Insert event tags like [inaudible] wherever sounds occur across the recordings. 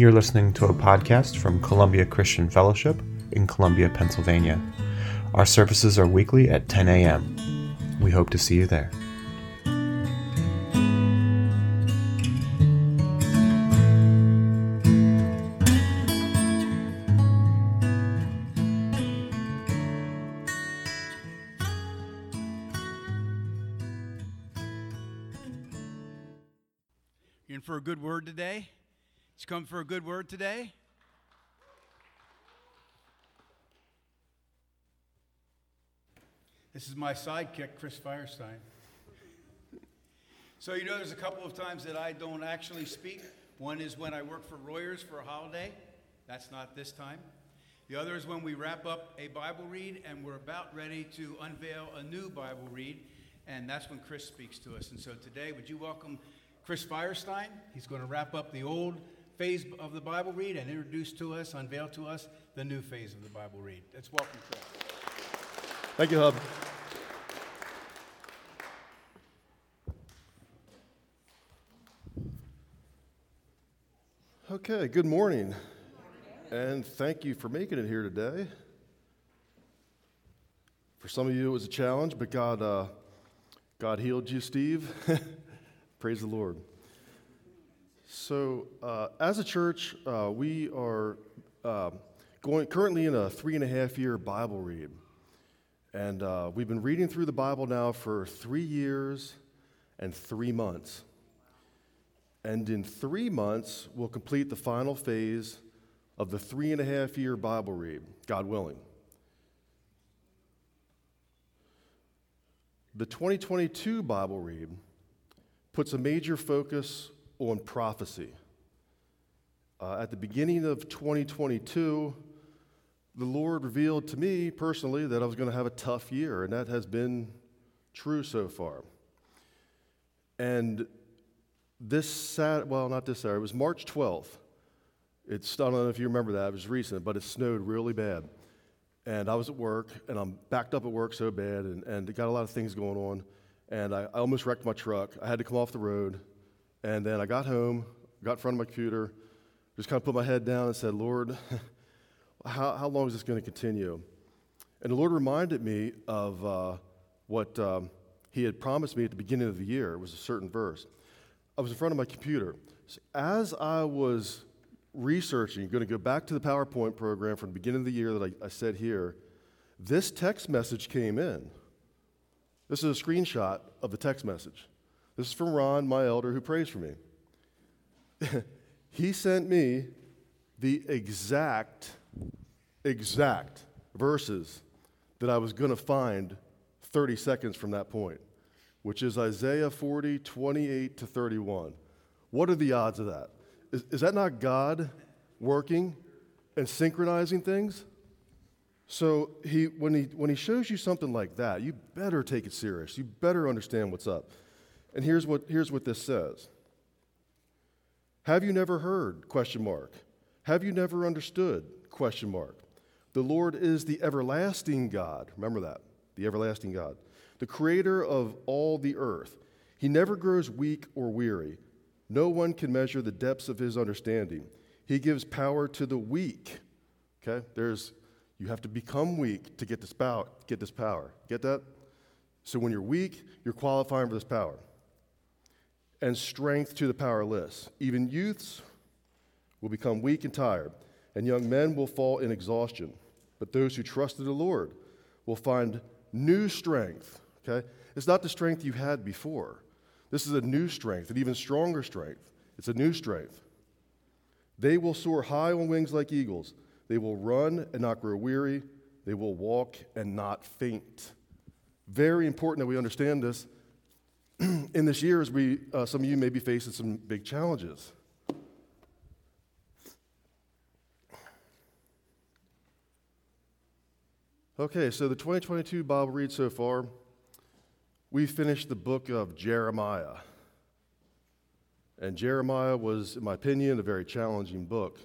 You're listening to a podcast from Columbia Christian Fellowship in Columbia, Pennsylvania. Our services are weekly at 10 a.m. We hope to see you there. In for a good word today? Come for a good word today? This is my sidekick, Chris Firestein. So, you know, there's a couple of times that I don't actually speak. One is when I work for Royers for a holiday. That's not this time. The other is when we wrap up a Bible read and we're about ready to unveil a new Bible read. And that's when Chris speaks to us. And so today, would you welcome Chris Firestein? He's going to wrap up the old phase of the Bible read and introduce to us, unveil to us, the new phase of the Bible read. Let's welcome Chris. Thank you, Hub. Okay, good morning. And thank you for making it here today. For some of you, it was a challenge, but God, uh, God healed you, Steve. [laughs] Praise the Lord. So, uh, as a church, uh, we are uh, going currently in a three and a half year Bible read. And uh, we've been reading through the Bible now for three years and three months. And in three months, we'll complete the final phase of the three and a half year Bible read, God willing. The 2022 Bible read puts a major focus on prophecy. Uh, at the beginning of 2022, the Lord revealed to me personally that I was going to have a tough year, and that has been true so far. And this Saturday, well, not this Saturday, it was March 12th. It's, I don't know if you remember that, it was recent, but it snowed really bad. And I was at work, and I'm backed up at work so bad, and, and got a lot of things going on. And I, I almost wrecked my truck. I had to come off the road. And then I got home, got in front of my computer, just kind of put my head down and said, Lord, [laughs] how, how long is this going to continue? And the Lord reminded me of uh, what um, He had promised me at the beginning of the year. It was a certain verse. I was in front of my computer. So as I was researching, going to go back to the PowerPoint program from the beginning of the year that I, I said here, this text message came in. This is a screenshot of the text message. This is from Ron, my elder, who prays for me. [laughs] he sent me the exact, exact verses that I was going to find 30 seconds from that point, which is Isaiah 40, 28 to 31. What are the odds of that? Is, is that not God working and synchronizing things? So he, when, he, when he shows you something like that, you better take it serious. You better understand what's up. And here's what, here's what this says. Have you never heard? Question mark. Have you never understood? Question mark. The Lord is the everlasting God. Remember that. The everlasting God. The creator of all the earth. He never grows weak or weary. No one can measure the depths of his understanding. He gives power to the weak. Okay? There's you have to become weak to get this power, get this power. Get that? So when you're weak, you're qualifying for this power and strength to the powerless. Even youths will become weak and tired, and young men will fall in exhaustion. But those who trust in the Lord will find new strength. Okay? It's not the strength you had before. This is a new strength, an even stronger strength. It's a new strength. They will soar high on wings like eagles. They will run and not grow weary. They will walk and not faint. Very important that we understand this [clears throat] in this year as we, uh, some of you may be facing some big challenges. Okay, so the 2022 Bible read so far, we finished the book of Jeremiah. And Jeremiah was, in my opinion, a very challenging book.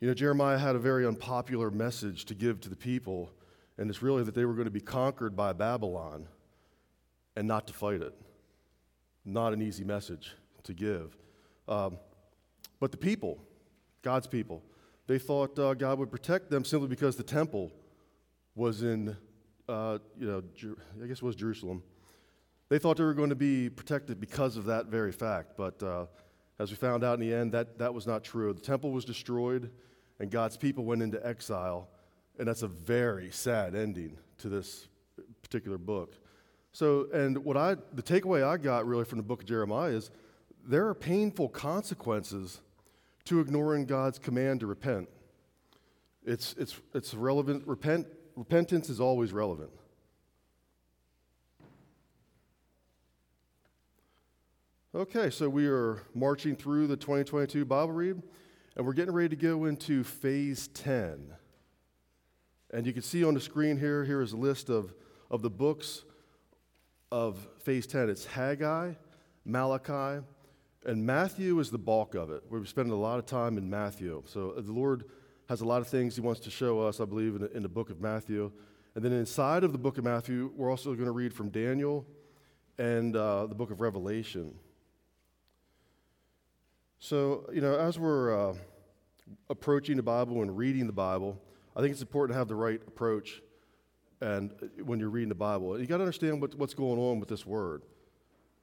You know, Jeremiah had a very unpopular message to give to the people, and it's really that they were going to be conquered by Babylon and not to fight it. Not an easy message to give. Um, but the people, God's people. They thought uh, God would protect them simply because the temple was in, uh, you know, Jer- I guess it was Jerusalem. They thought they were going to be protected because of that very fact, but uh, as we found out in the end, that, that was not true. The temple was destroyed, and God's people went into exile, and that's a very sad ending to this particular book. So, and what I, the takeaway I got really from the book of Jeremiah is there are painful consequences to ignoring God's command to repent. It's, it's, it's relevant. Repent, repentance is always relevant. Okay, so we are marching through the 2022 Bible read, and we're getting ready to go into phase 10. And you can see on the screen here, here is a list of, of the books of phase 10. It's Haggai, Malachi, and Matthew is the bulk of it. We're spending a lot of time in Matthew. So uh, the Lord has a lot of things He wants to show us, I believe, in the, in the book of Matthew. And then inside of the book of Matthew, we're also going to read from Daniel and uh, the book of Revelation. So, you know, as we're uh, approaching the Bible and reading the Bible, I think it's important to have the right approach and when you're reading the Bible. You got to understand what, what's going on with this word.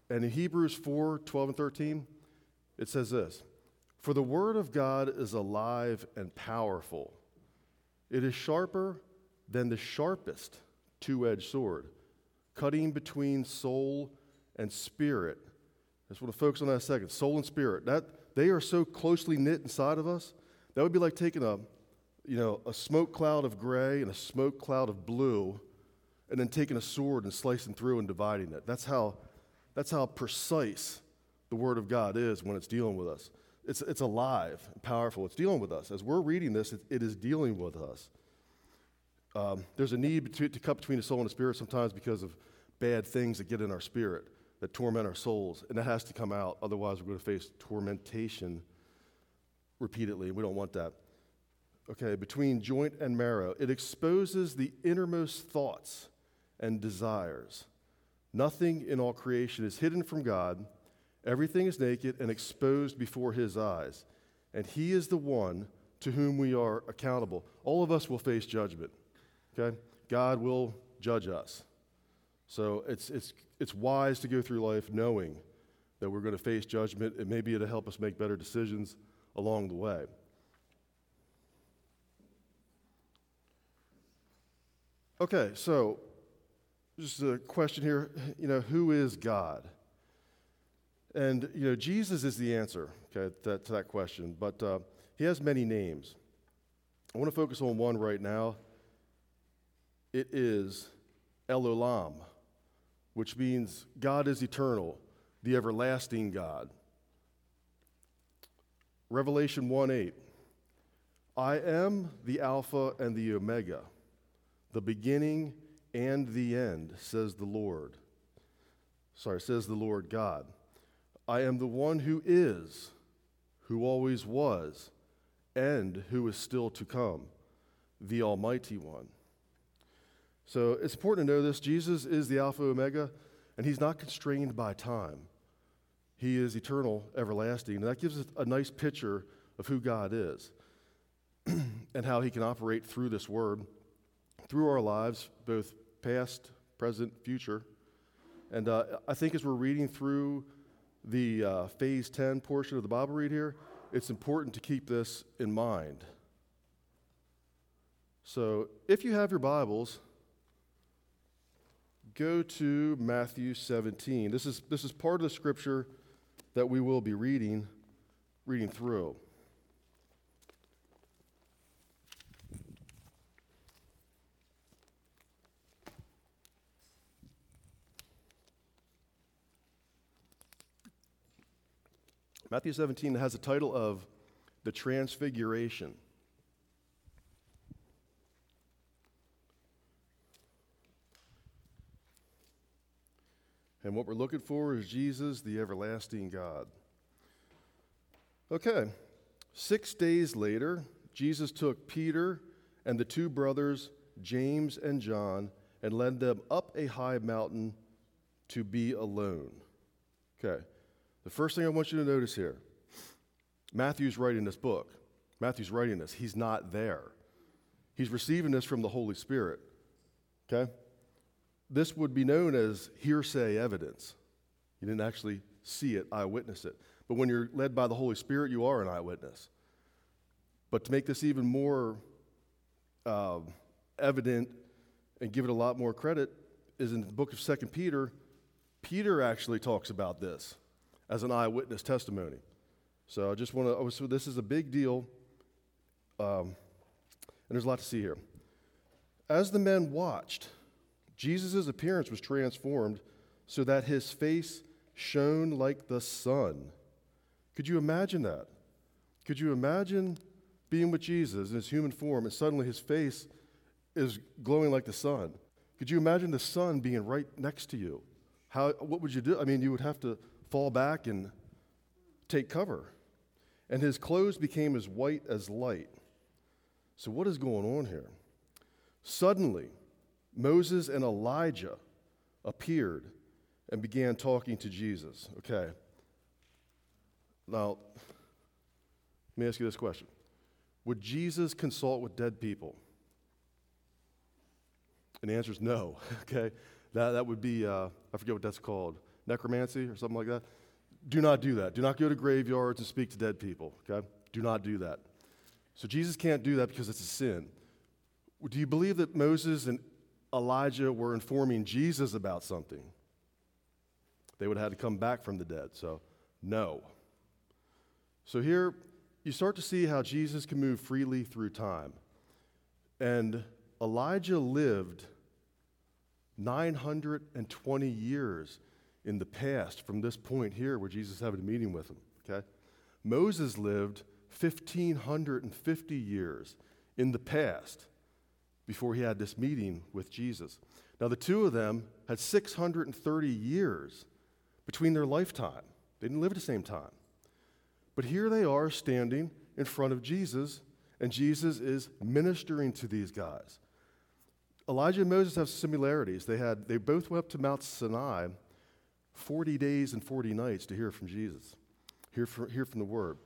And in Hebrews 4 12 and 13, it says this For the word of God is alive and powerful, it is sharper than the sharpest two edged sword, cutting between soul and spirit. I just want to focus on that a second. Soul and spirit. That they are so closely knit inside of us. That would be like taking a, you know, a smoke cloud of gray and a smoke cloud of blue, and then taking a sword and slicing through and dividing it. That's how, that's how precise the Word of God is when it's dealing with us. It's, it's alive and powerful. It's dealing with us. As we're reading this, it, it is dealing with us. Um, there's a need to, to cut between the soul and the spirit sometimes because of bad things that get in our spirit that torment our souls, and that has to come out. Otherwise, we're going to face tormentation repeatedly. We don't want that. Okay, between joint and marrow, it exposes the innermost thoughts and desires. Nothing in all creation is hidden from God. Everything is naked and exposed before His eyes. And He is the one to whom we are accountable. All of us will face judgment. Okay? God will judge us. So it's, it's, it's wise to go through life knowing that we're going to face judgment, and maybe it'll help us make better decisions along the way. Okay, so just a question here. You know, who is God? And, you know, Jesus is the answer okay, to, to that question, but uh, he has many names. I want to focus on one right now. It is El Olam which means God is eternal, the everlasting God. Revelation 1 8. I am the Alpha and the Omega, the beginning and the end, says the Lord. Sorry, says the Lord God. I am the one who is, who always was, and who is still to come, the Almighty One. So it's important to know this. Jesus is the Alpha Omega, and he's not constrained by time. He is eternal, everlasting. And that gives us a nice picture of who God is [clears throat] and how he can operate through this word, through our lives, both past, present, future. And uh, I think as we're reading through the uh, phase 10 portion of the Bible read here, it's important to keep this in mind. So if you have your Bibles, go to Matthew 17. This is, this is part of the scripture that we will be reading, reading through. Matthew 17 has a title of The Transfiguration. And what we're looking for is Jesus, the everlasting God. Okay, six days later, Jesus took Peter and the two brothers, James and John, and led them up a high mountain to be alone. Okay, the first thing I want you to notice here Matthew's writing this book. Matthew's writing this. He's not there. He's receiving this from the Holy Spirit. Okay? This would be known as hearsay evidence. You didn't actually see it, eyewitness it. But when you're led by the Holy Spirit, you are an eyewitness. But to make this even more uh, evident and give it a lot more credit is in the book of Second Peter. Peter actually talks about this as an eyewitness testimony. So I just want to, so this is a big deal. Um, and there's a lot to see here. As the men watched, Jesus' appearance was transformed so that his face shone like the sun. Could you imagine that? Could you imagine being with Jesus in his human form and suddenly his face is glowing like the sun? Could you imagine the sun being right next to you? How, what would you do? I mean, you would have to fall back and take cover. And his clothes became as white as light. So, what is going on here? Suddenly, Moses and Elijah appeared and began talking to Jesus. Okay. Now, let me ask you this question Would Jesus consult with dead people? And the answer is no. [laughs] Okay. That, that would be, uh, I forget what that's called, necromancy or something like that. Do not do that. Do not go to graveyards and speak to dead people. Okay. Do not do that. So Jesus can't do that because it's a sin. Do you believe that Moses and Elijah were informing Jesus about something? They would have had to come back from the dead. So, no. So here you start to see how Jesus can move freely through time. And Elijah lived 920 years in the past from this point here where Jesus is having a meeting with him. Okay? Moses lived 1,550 years in the past before he had this meeting with Jesus. Now, the two of them had 630 years between their lifetime. They didn't live at the same time. But here they are standing in front of Jesus, and Jesus is ministering to these guys. Elijah and Moses have similarities. They, had, they both went up to Mount Sinai 40 days and 40 nights to hear from Jesus, hear from, hear from the Word.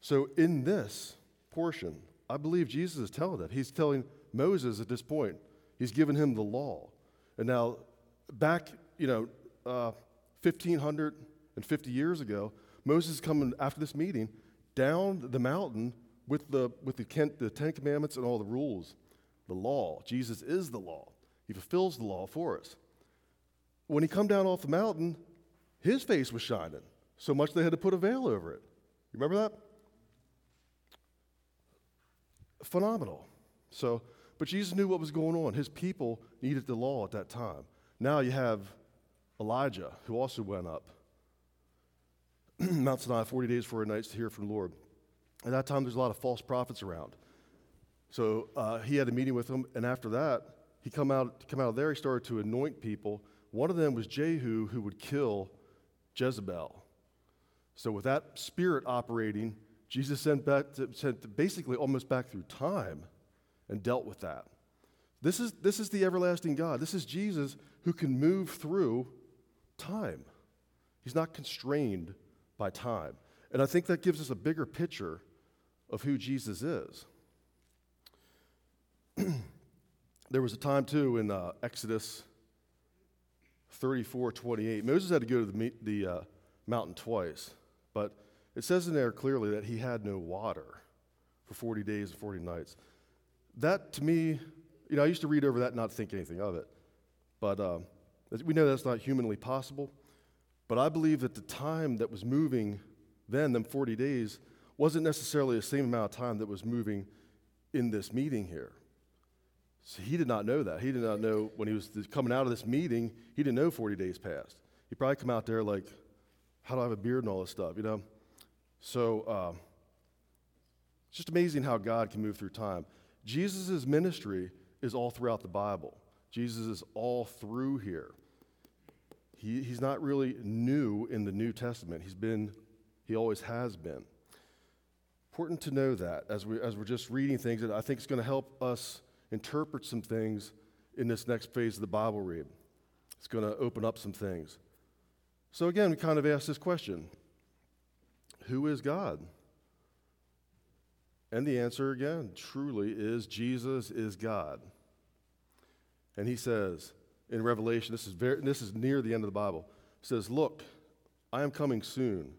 So, in this portion, I believe Jesus is telling that. He's telling Moses at this point, he's given him the law. And now, back, you know, uh, 1,550 years ago, Moses is coming after this meeting down the mountain with the, with the, the Ten Commandments and all the rules, the law. Jesus is the law. He fulfills the law for us. When he come down off the mountain, his face was shining so much they had to put a veil over it. You remember that? phenomenal. So, but Jesus knew what was going on. His people needed the law at that time. Now you have Elijah, who also went up [clears throat] Mount Sinai 40 days, 40 nights to hear from the Lord. At that time, there's a lot of false prophets around. So uh, he had a meeting with them, and after that, he come out, come out of there, he started to anoint people. One of them was Jehu, who would kill Jezebel. So with that spirit operating, Jesus sent, back to, sent basically almost back through time and dealt with that. This is, this is the everlasting God. This is Jesus who can move through time. He's not constrained by time. And I think that gives us a bigger picture of who Jesus is. [clears throat] there was a time, too, in uh, Exodus 34 28. Moses had to go to the, the uh, mountain twice, but it says in there clearly that he had no water for 40 days and 40 nights. That to me, you know, I used to read over that and not think anything of it. But um, we know that's not humanly possible. But I believe that the time that was moving then, them 40 days, wasn't necessarily the same amount of time that was moving in this meeting here. So he did not know that. He did not know when he was coming out of this meeting, he didn't know 40 days passed. He probably come out there like, how do I have a beard and all this stuff, you know? So uh, it's just amazing how God can move through time. Jesus' ministry is all throughout the Bible, Jesus is all through here. He, he's not really new in the New Testament. He's been, he always has been. Important to know that as, we, as we're just reading things, that I think it's going to help us interpret some things in this next phase of the Bible read. It's going to open up some things. So, again, we kind of ask this question who is God? And the answer again truly is Jesus is God. And he says in Revelation, this is, very, this is near the end of the Bible, says, Look, I am coming soon,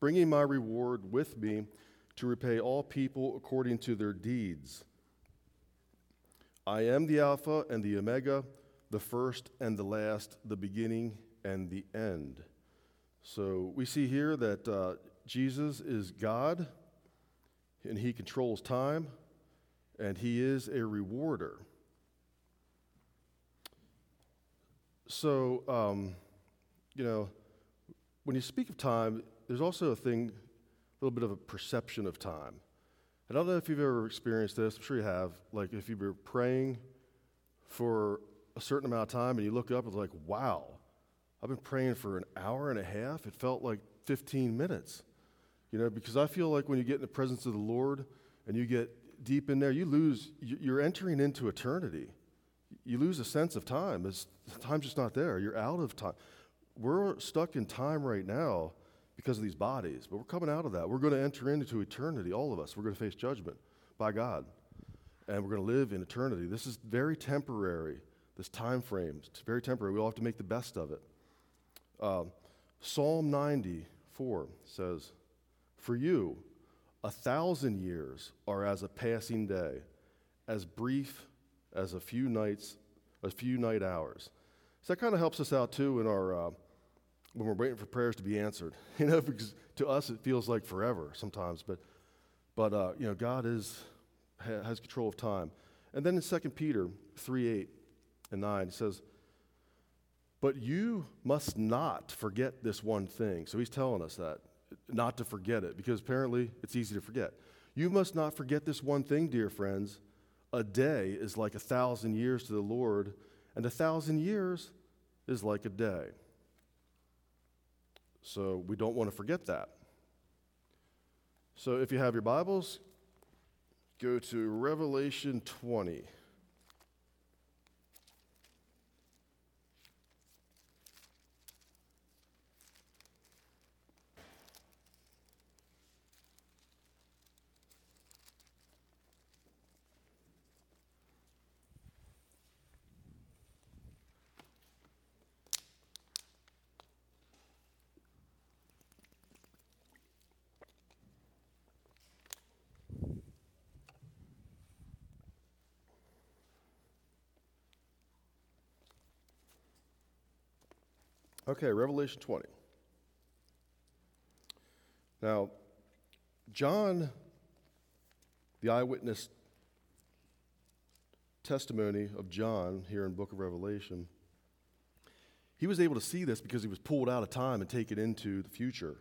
bringing my reward with me to repay all people according to their deeds. I am the Alpha and the Omega, the first and the last, the beginning and the end. So we see here that uh, Jesus is God and he controls time and he is a rewarder. So, um, you know, when you speak of time, there's also a thing, a little bit of a perception of time. I don't know if you've ever experienced this, I'm sure you have. Like, if you've been praying for a certain amount of time and you look up, and it's like, wow, I've been praying for an hour and a half. It felt like 15 minutes. You know, because I feel like when you get in the presence of the Lord and you get deep in there, you lose, you're entering into eternity. You lose a sense of time. It's, time's just not there. You're out of time. We're stuck in time right now because of these bodies, but we're coming out of that. We're going to enter into eternity, all of us. We're going to face judgment by God, and we're going to live in eternity. This is very temporary, this time frame. It's very temporary. We all have to make the best of it. Uh, Psalm 94 says, For you, a thousand years are as a passing day, as brief as a few nights, a few night hours. So that kind of helps us out too in our uh, when we're waiting for prayers to be answered. [laughs] You know, because to us it feels like forever sometimes, but but uh, you know God is ha, has control of time. And then in 2 Peter 3 8 and 9, he says, But you must not forget this one thing. So he's telling us that, not to forget it, because apparently it's easy to forget. You must not forget this one thing, dear friends. A day is like a thousand years to the Lord, and a thousand years is like a day. So we don't want to forget that. So if you have your Bibles, go to Revelation 20. Okay, Revelation 20. Now, John, the eyewitness testimony of John here in book of Revelation, he was able to see this because he was pulled out of time and taken into the future.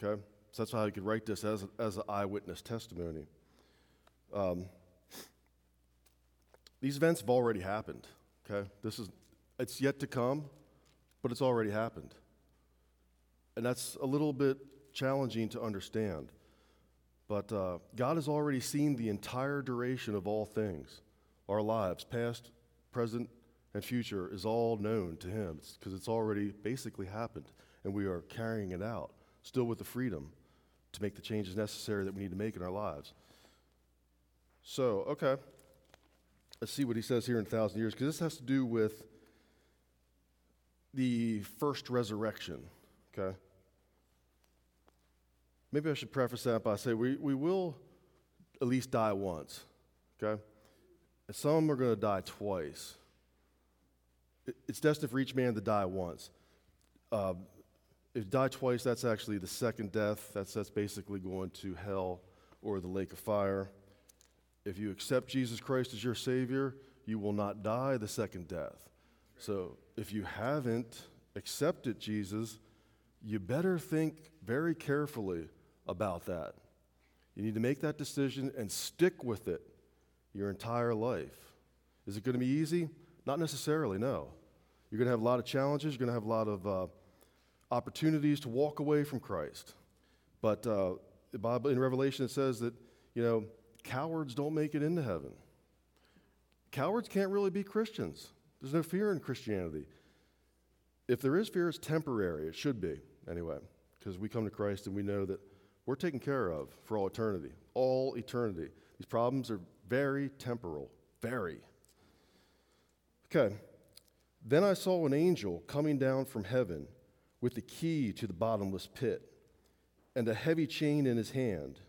Okay? So that's how he could write this as, as an eyewitness testimony. Um, these events have already happened. Okay? This is, it's yet to come but it's already happened. And that's a little bit challenging to understand. But uh, God has already seen the entire duration of all things. Our lives, past, present, and future, is all known to Him because it's, it's already basically happened. And we are carrying it out, still with the freedom to make the changes necessary that we need to make in our lives. So, okay. Let's see what he says here in a thousand years, because this has to do with the first resurrection, okay? Maybe I should preface that by saying we, we will at least die once, okay? And some are going to die twice. it's destined for each man to die once. Uh, if you die twice, that's actually the second death. That's, that's basically going to hell or the lake of fire. If you accept Jesus Christ as your Savior, you will not die the second death. So if you haven't accepted Jesus, you better think very carefully about that. You need to make that decision and stick with it your entire life. Is it going to be easy? Not necessarily, no. You're going to have a lot of challenges, you're going to have a lot of uh, opportunities to walk away from Christ. But uh, the Bible, in Revelation, it says that, you know, cowards don't make it into heaven. Cowards can't really be Christians. There's no fear in Christianity. If there is fear, it's temporary. It should be, anyway, because we come to Christ and we know that we're taken care of for all eternity. All eternity. These problems are very temporal. Very. Okay. Then I saw an angel coming down from heaven with the key to the bottomless pit and a heavy chain in his hand.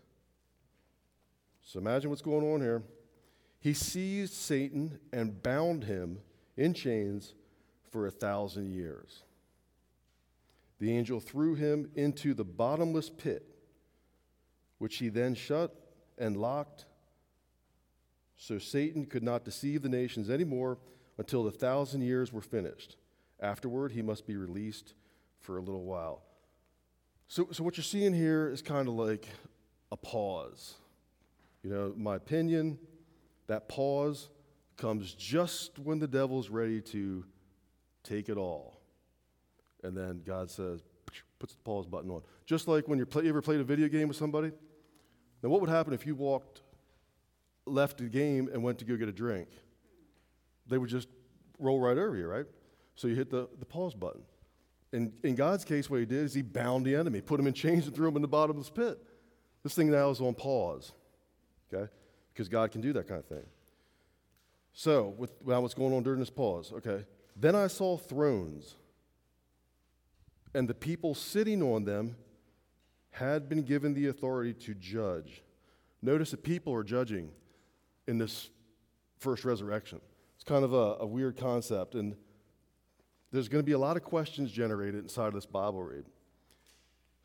So imagine what's going on here. He seized Satan and bound him in chains for a thousand years. The angel threw him into the bottomless pit, which he then shut and locked, so Satan could not deceive the nations anymore until the thousand years were finished. Afterward, he must be released for a little while. So, so what you're seeing here is kind of like a pause. You know, my opinion, that pause comes just when the devil's ready to take it all. And then God says, puts the pause button on. Just like when you, play, you ever played a video game with somebody? Now, what would happen if you walked, left the game, and went to go get a drink? They would just roll right over you, right? So you hit the, the pause button. In, in God's case, what he did is he bound the enemy, put him in chains, and threw him in the bottomless pit. This thing now is on pause, okay? Because God can do that kind of thing. So, with, now what's going on during this pause? Okay. Then I saw thrones, and the people sitting on them had been given the authority to judge. Notice that people are judging in this first resurrection. It's kind of a, a weird concept, and there's going to be a lot of questions generated inside of this Bible read.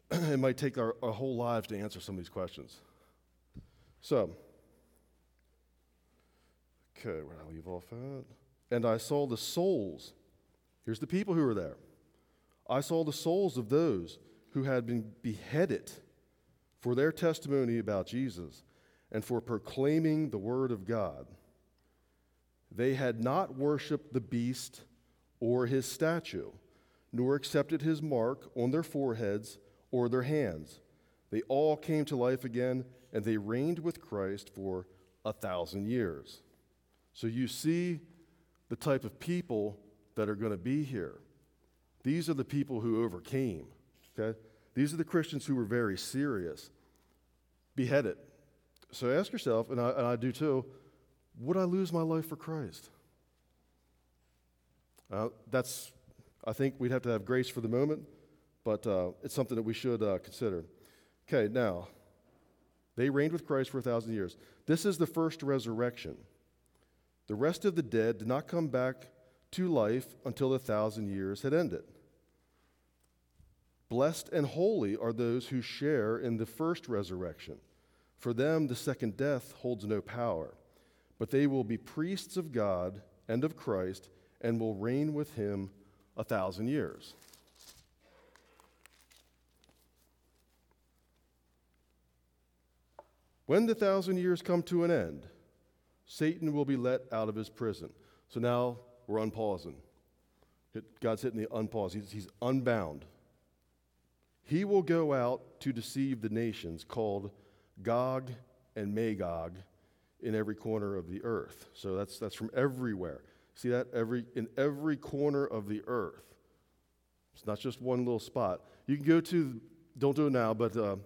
[clears throat] it might take our, our whole lives to answer some of these questions. So, okay, where did I leave off at? And I saw the souls. Here's the people who were there. I saw the souls of those who had been beheaded for their testimony about Jesus and for proclaiming the word of God. They had not worshiped the beast or his statue, nor accepted his mark on their foreheads or their hands. They all came to life again, and they reigned with Christ for a thousand years. So you see the type of people that are going to be here. These are the people who overcame, okay? These are the Christians who were very serious, beheaded. So ask yourself, and I, and I do too, would I lose my life for Christ? Uh, that's, I think we'd have to have grace for the moment, but uh, it's something that we should uh, consider. Okay, now, they reigned with Christ for a thousand years. This is the first resurrection. The rest of the dead did not come back to life until the thousand years had ended. Blessed and holy are those who share in the first resurrection. For them, the second death holds no power, but they will be priests of God and of Christ and will reign with him a thousand years. When the thousand years come to an end, Satan will be let out of his prison. So now we're unpausing. God's hitting the unpause. He's, he's unbound. He will go out to deceive the nations called Gog and Magog in every corner of the earth. So that's, that's from everywhere. See that every in every corner of the earth. It's not just one little spot. You can go to don't do it now, but uh,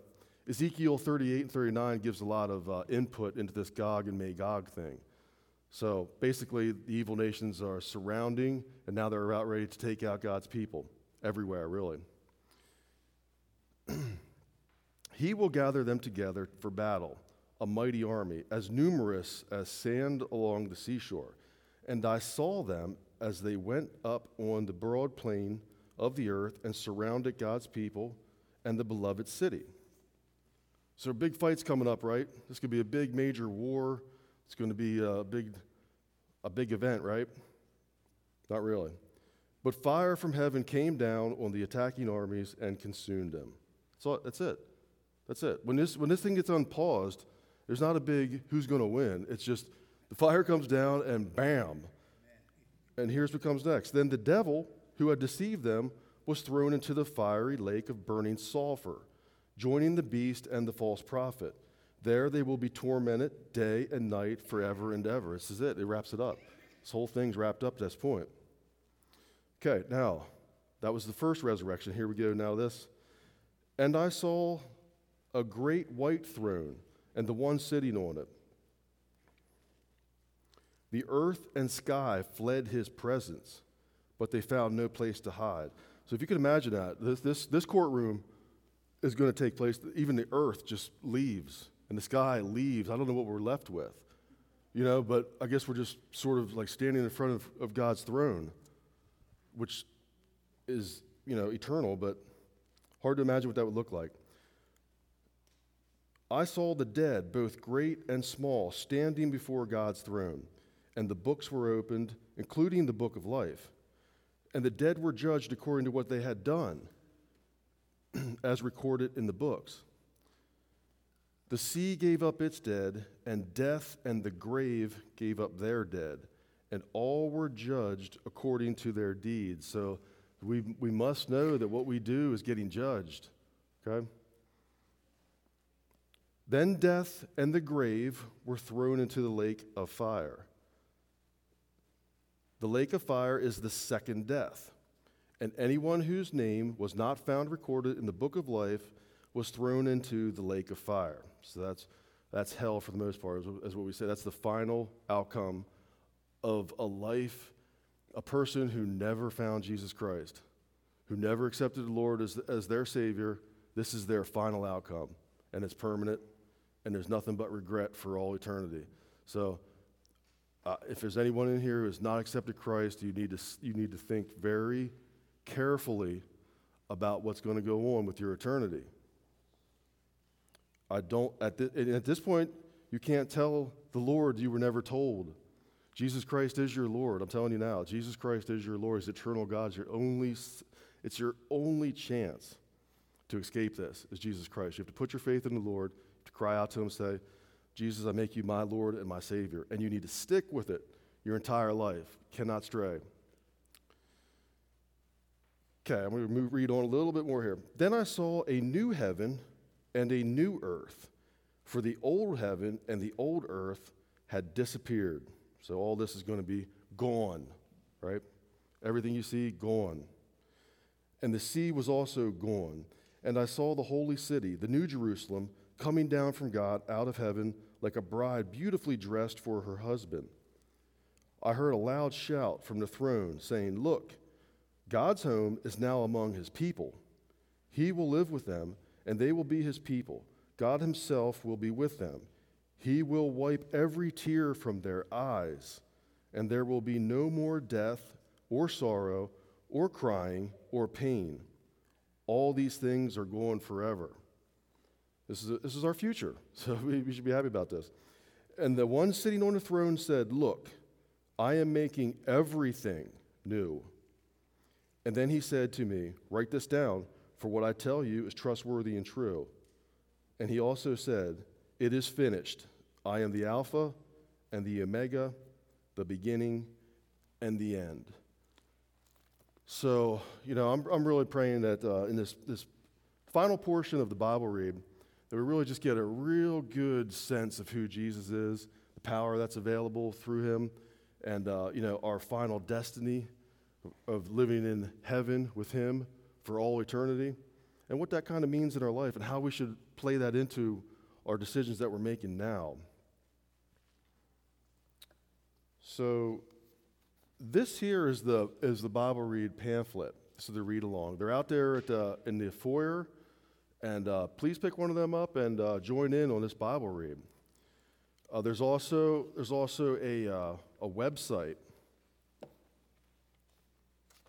Ezekiel 38 and 39 gives a lot of uh, input into this Gog and Magog thing. So basically, the evil nations are surrounding, and now they're about ready to take out God's people everywhere, really. [clears throat] he will gather them together for battle, a mighty army, as numerous as sand along the seashore. And I saw them as they went up on the broad plain of the earth and surrounded God's people and the beloved city. So, big fights coming up, right? This could be a big major war. It's going to be a big, a big event, right? Not really. But fire from heaven came down on the attacking armies and consumed them. So that's it. That's it. When this, when this thing gets unpaused, there's not a big who's going to win. It's just the fire comes down and bam. And here's what comes next. Then the devil who had deceived them was thrown into the fiery lake of burning sulfur, joining the beast and the false prophet. There they will be tormented day and night forever and ever. This is it. It wraps it up. This whole thing's wrapped up at this point. Okay, now, that was the first resurrection. Here we go now, this. And I saw a great white throne, and the one sitting on it. The earth and sky fled his presence, but they found no place to hide. So if you can imagine that, this, this, this courtroom is going to take place, even the earth just leaves, and the sky leaves. I don't know what we're left with, you know, but I guess we're just sort of like standing in front of, of God's throne, which is, you know, eternal, but hard to imagine what that would look like. I saw the dead, both great and small, standing before God's throne, and the books were opened, including the book of life. And the dead were judged according to what they had done, [clears throat] as recorded in the books. The sea gave up its dead, and death and the grave gave up their dead, and all were judged according to their deeds. So we, we must know that what we do is getting judged, okay? Then death and the grave were thrown into the lake of fire. The lake of fire is the second death. And anyone whose name was not found recorded in the book of life was thrown into the lake of fire. So that's, that's hell for the most part, is what we say. That's the final outcome of a life, a person who never found Jesus Christ, who never accepted the Lord as, as their Savior. This is their final outcome, and it's permanent and there's nothing but regret for all eternity. So, uh, if there's anyone in here who has not accepted Christ, you need to, you need to think very carefully about what's going to go on with your eternity. I don't, at, at this point, you can't tell the Lord you were never told. Jesus Christ is your Lord. I'm telling you now, Jesus Christ is your Lord. He's eternal God. It's your only, it's your only chance to escape this is Jesus Christ. You have to put your faith in the Lord to cry out to Him, say, Jesus, I make you my Lord and my Savior. And you need to stick with it your entire life. Cannot stray. Okay, I'm going to move, read on a little bit more here. Then I saw a new heaven and a new earth, for the old heaven and the old earth had disappeared. So all this is going to be gone, right? Everything you see, gone. And the sea was also gone. And I saw the holy city, the new Jerusalem coming down from God out of heaven like a bride beautifully dressed for her husband. I heard a loud shout from the throne saying, Look, God's home is now among his people. He will live with them, and they will be his people. God himself will be with them. He will wipe every tear from their eyes, and there will be no more death, or sorrow, or crying, or pain. All these things are gone forever. This is, a, this is our future, [laughs] so we, we should be happy about this. And the one sitting on the throne said, Look, I am making everything new. And then he said to me, Write this down, for what I tell you is trustworthy and true. And he also said, It is finished. I am the Alpha and the Omega, the beginning and the end. So, you know, I'm, I'm really praying that uh, in this, this final portion of the Bible read, that we really just get a real good sense of who Jesus is, the power that's available through him, and uh, you know our final destiny of living in heaven with him for all eternity, and what that kind of means in our life, and how we should play that into our decisions that we're making now. So, this here is the is the Bible read pamphlet. So the read along. They're out there at the, in the foyer and uh, please pick one of them up and uh, join in on this Bible read. Uh, there's also, there's also a, uh, a website.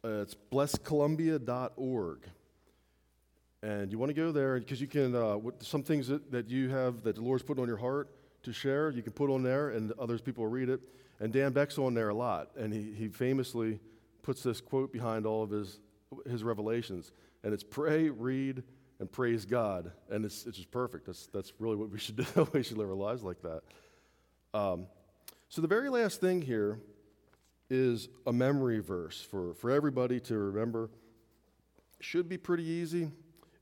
Uh, it's blesscolumbia.org. And you want to go there because you can, uh, some things that, that you have that the Lord's put on your heart to share, you can put on there and others people will read it. And Dan Beck's on there a lot. And he, he famously puts this quote behind all of his, his revelations. And it's pray, read, and praise God. And it's, it's just perfect. That's, that's really what we should [laughs] do. we should live our lives like that. Um, so, the very last thing here is a memory verse for, for everybody to remember. Should be pretty easy.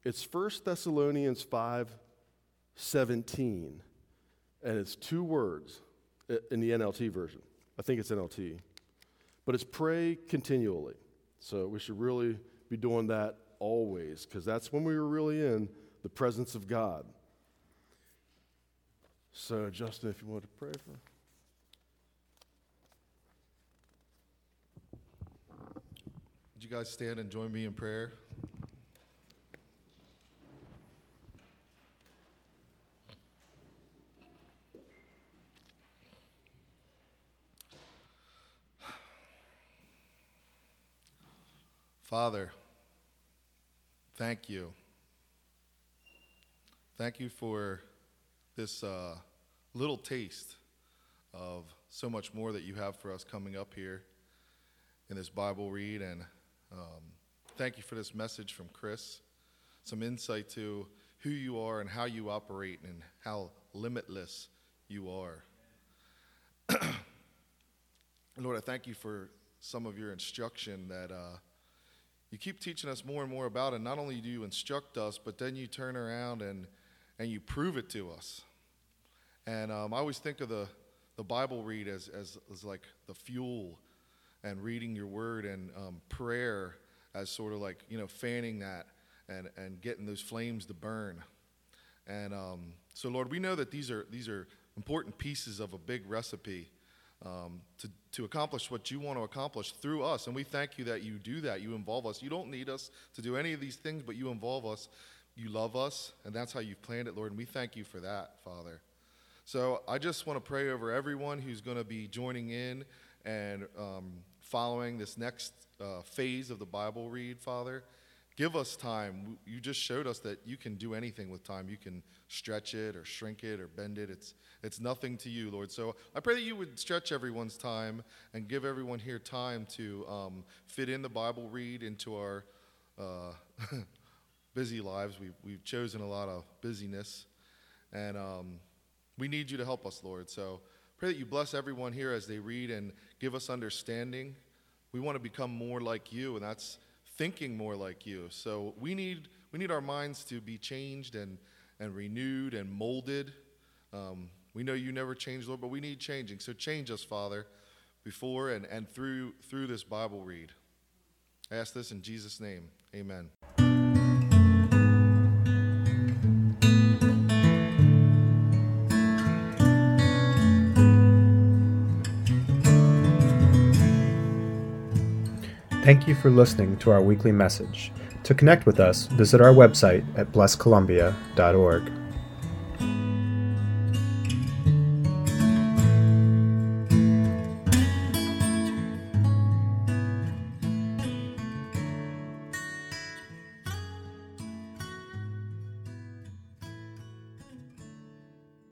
It's 1 Thessalonians 5 17. And it's two words in the NLT version. I think it's NLT. But it's pray continually. So we should really be doing that always, because that's when we were really in the presence of God. So, Justin, if you want to pray for. You guys stand and join me in prayer? Father, thank you. Thank you for this uh, little taste of so much more that you have for us coming up here in this Bible read. And um, thank you for this message from Chris. Some insight to who you are and how you operate and how limitless you are. [clears throat] Lord, I thank you for some of your instruction that uh, you keep teaching us more and more about. And not only do you instruct us, but then you turn around and, and you prove it to us. And um, I always think of the, the Bible read as, as, as like the fuel and reading your word and um, prayer as sort of like, you know, fanning that and, and getting those flames to burn. And um, so, Lord, we know that these are, these are important pieces of a big recipe um, to, to accomplish what you want to accomplish through us. And we thank you that you do that. You involve us. You don't need us to do any of these things, but you involve us. You love us, and that's how you've planned it, Lord. And we thank you for that, Father. So I just want to pray over everyone who's going to be joining in and um, following this next uh, phase of the Bible read, Father. Give us time. You just showed us that you can do anything with time. You can stretch it or shrink it or bend it. It's, it's nothing to you, Lord. So I pray that you would stretch everyone's time and give everyone here time to um, fit in the Bible read into our uh, [laughs] busy lives. We've, we've chosen a lot of busyness. And um, we need you to help us, Lord. So pray that you bless everyone here as they read and give us understanding. We want to become more like you, and that's thinking more like you. So we need, we need our minds to be changed and, and renewed and molded. Um, we know you never change, Lord, but we need changing. So change us, Father, before and, and through, through this Bible read. I ask this in Jesus' name. Amen. Thank you for listening to our weekly message. To connect with us, visit our website at blesscolumbia.org.